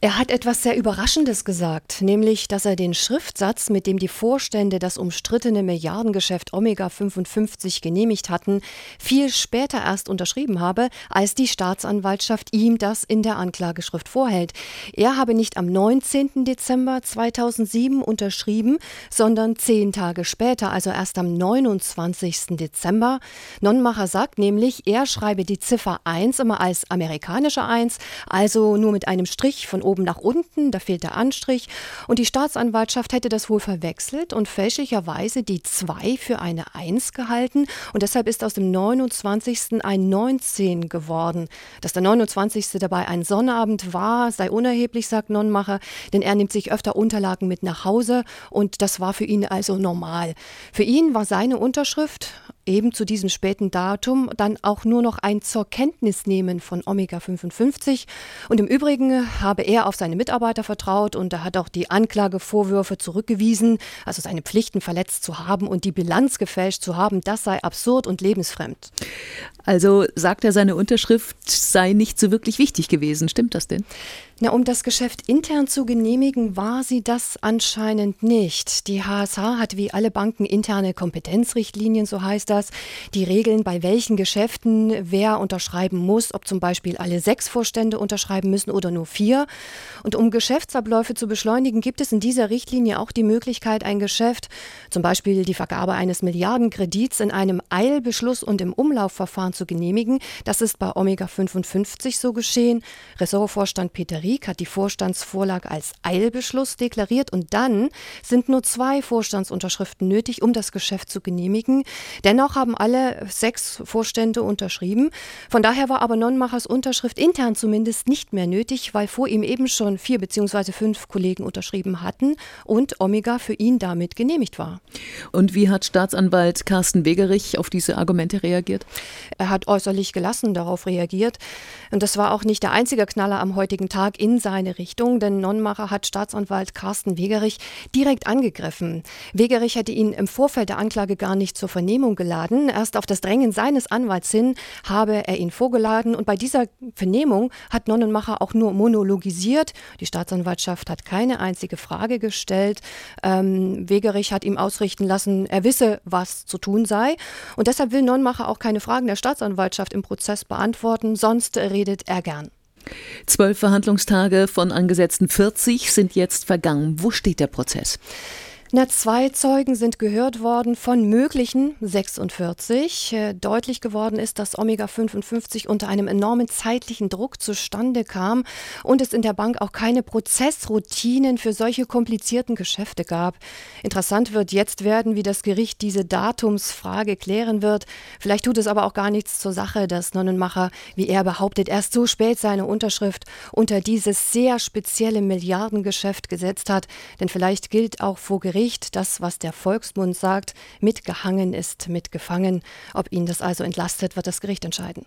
Er hat etwas sehr Überraschendes gesagt, nämlich, dass er den Schriftsatz, mit dem die Vorstände das umstrittene Milliardengeschäft Omega 55 genehmigt hatten, viel später erst unterschrieben habe, als die Staatsanwaltschaft ihm das in der Anklageschrift vorhält. Er habe nicht am 19. Dezember 2007 unterschrieben, sondern zehn Tage später, also erst am 29. Dezember. Nonnmacher sagt nämlich, er schreibe die Ziffer 1 immer als amerikanische 1, also nur mit einem Strich von oben nach unten, da fehlt der Anstrich. Und die Staatsanwaltschaft hätte das wohl verwechselt und fälschlicherweise die 2 für eine 1 gehalten. Und deshalb ist aus dem 29. ein 19 geworden. Dass der 29. dabei ein Sonnabend war, sei unerheblich, sagt Nonnmacher, denn er nimmt sich öfter Unterlagen mit nach Hause und das war für ihn also normal. Für ihn war seine Unterschrift eben zu diesem späten Datum dann auch nur noch ein zur Kenntnis nehmen von Omega 55. Und im Übrigen habe er auf seine Mitarbeiter vertraut und er hat auch die Anklagevorwürfe zurückgewiesen, also seine Pflichten verletzt zu haben und die Bilanz gefälscht zu haben. Das sei absurd und lebensfremd. Also sagt er, seine Unterschrift sei nicht so wirklich wichtig gewesen. Stimmt das denn? Na, um das Geschäft intern zu genehmigen, war sie das anscheinend nicht. Die HSH hat wie alle Banken interne Kompetenzrichtlinien, so heißt das, die regeln, bei welchen Geschäften wer unterschreiben muss, ob zum Beispiel alle sechs Vorstände unterschreiben müssen oder nur vier. Und um Geschäftsabläufe zu beschleunigen, gibt es in dieser Richtlinie auch die Möglichkeit, ein Geschäft, zum Beispiel die Vergabe eines Milliardenkredits, in einem Eilbeschluss und im Umlaufverfahren zu genehmigen. Das ist bei Omega 55 so geschehen. Ressortvorstand Peter Rieck hat die Vorstandsvorlage als Eilbeschluss deklariert und dann sind nur zwei Vorstandsunterschriften nötig, um das Geschäft zu genehmigen. Dennoch haben alle sechs Vorstände unterschrieben. Von daher war aber Nonnmachers Unterschrift intern zumindest nicht mehr nötig, weil vor ihm eben schon vier bzw. fünf Kollegen unterschrieben hatten und Omega für ihn damit genehmigt war. Und wie hat Staatsanwalt Carsten Wegerich auf diese Argumente reagiert? Er hat äußerlich gelassen darauf reagiert. Und das war auch nicht der einzige Knaller am heutigen Tag in seine Richtung, denn Nonnmacher hat Staatsanwalt Carsten Wegerich direkt angegriffen. Wegerich hätte ihn im Vorfeld der Anklage gar nicht zur Vernehmung geladen. Erst auf das Drängen seines Anwalts hin habe er ihn vorgeladen und bei dieser Vernehmung hat Nonnenmacher auch nur monologisiert. Die Staatsanwaltschaft hat keine einzige Frage gestellt. Ähm, Wegerich hat ihm ausrichten lassen, er wisse, was zu tun sei. Und deshalb will Nonnmacher auch keine Fragen der Staatsanwaltschaft im Prozess beantworten, sonst redet er gern. Zwölf Verhandlungstage von angesetzten 40 sind jetzt vergangen. Wo steht der Prozess? Na, zwei Zeugen sind gehört worden von möglichen 46. Äh, deutlich geworden ist, dass Omega 55 unter einem enormen zeitlichen Druck zustande kam und es in der Bank auch keine Prozessroutinen für solche komplizierten Geschäfte gab. Interessant wird jetzt werden, wie das Gericht diese Datumsfrage klären wird. Vielleicht tut es aber auch gar nichts zur Sache, dass Nonnenmacher, wie er behauptet, erst so spät seine Unterschrift unter dieses sehr spezielle Milliardengeschäft gesetzt hat. Denn vielleicht gilt auch vor Gericht, Gericht das, was der Volksmund sagt, mitgehangen ist, mitgefangen. Ob ihn das also entlastet, wird das Gericht entscheiden.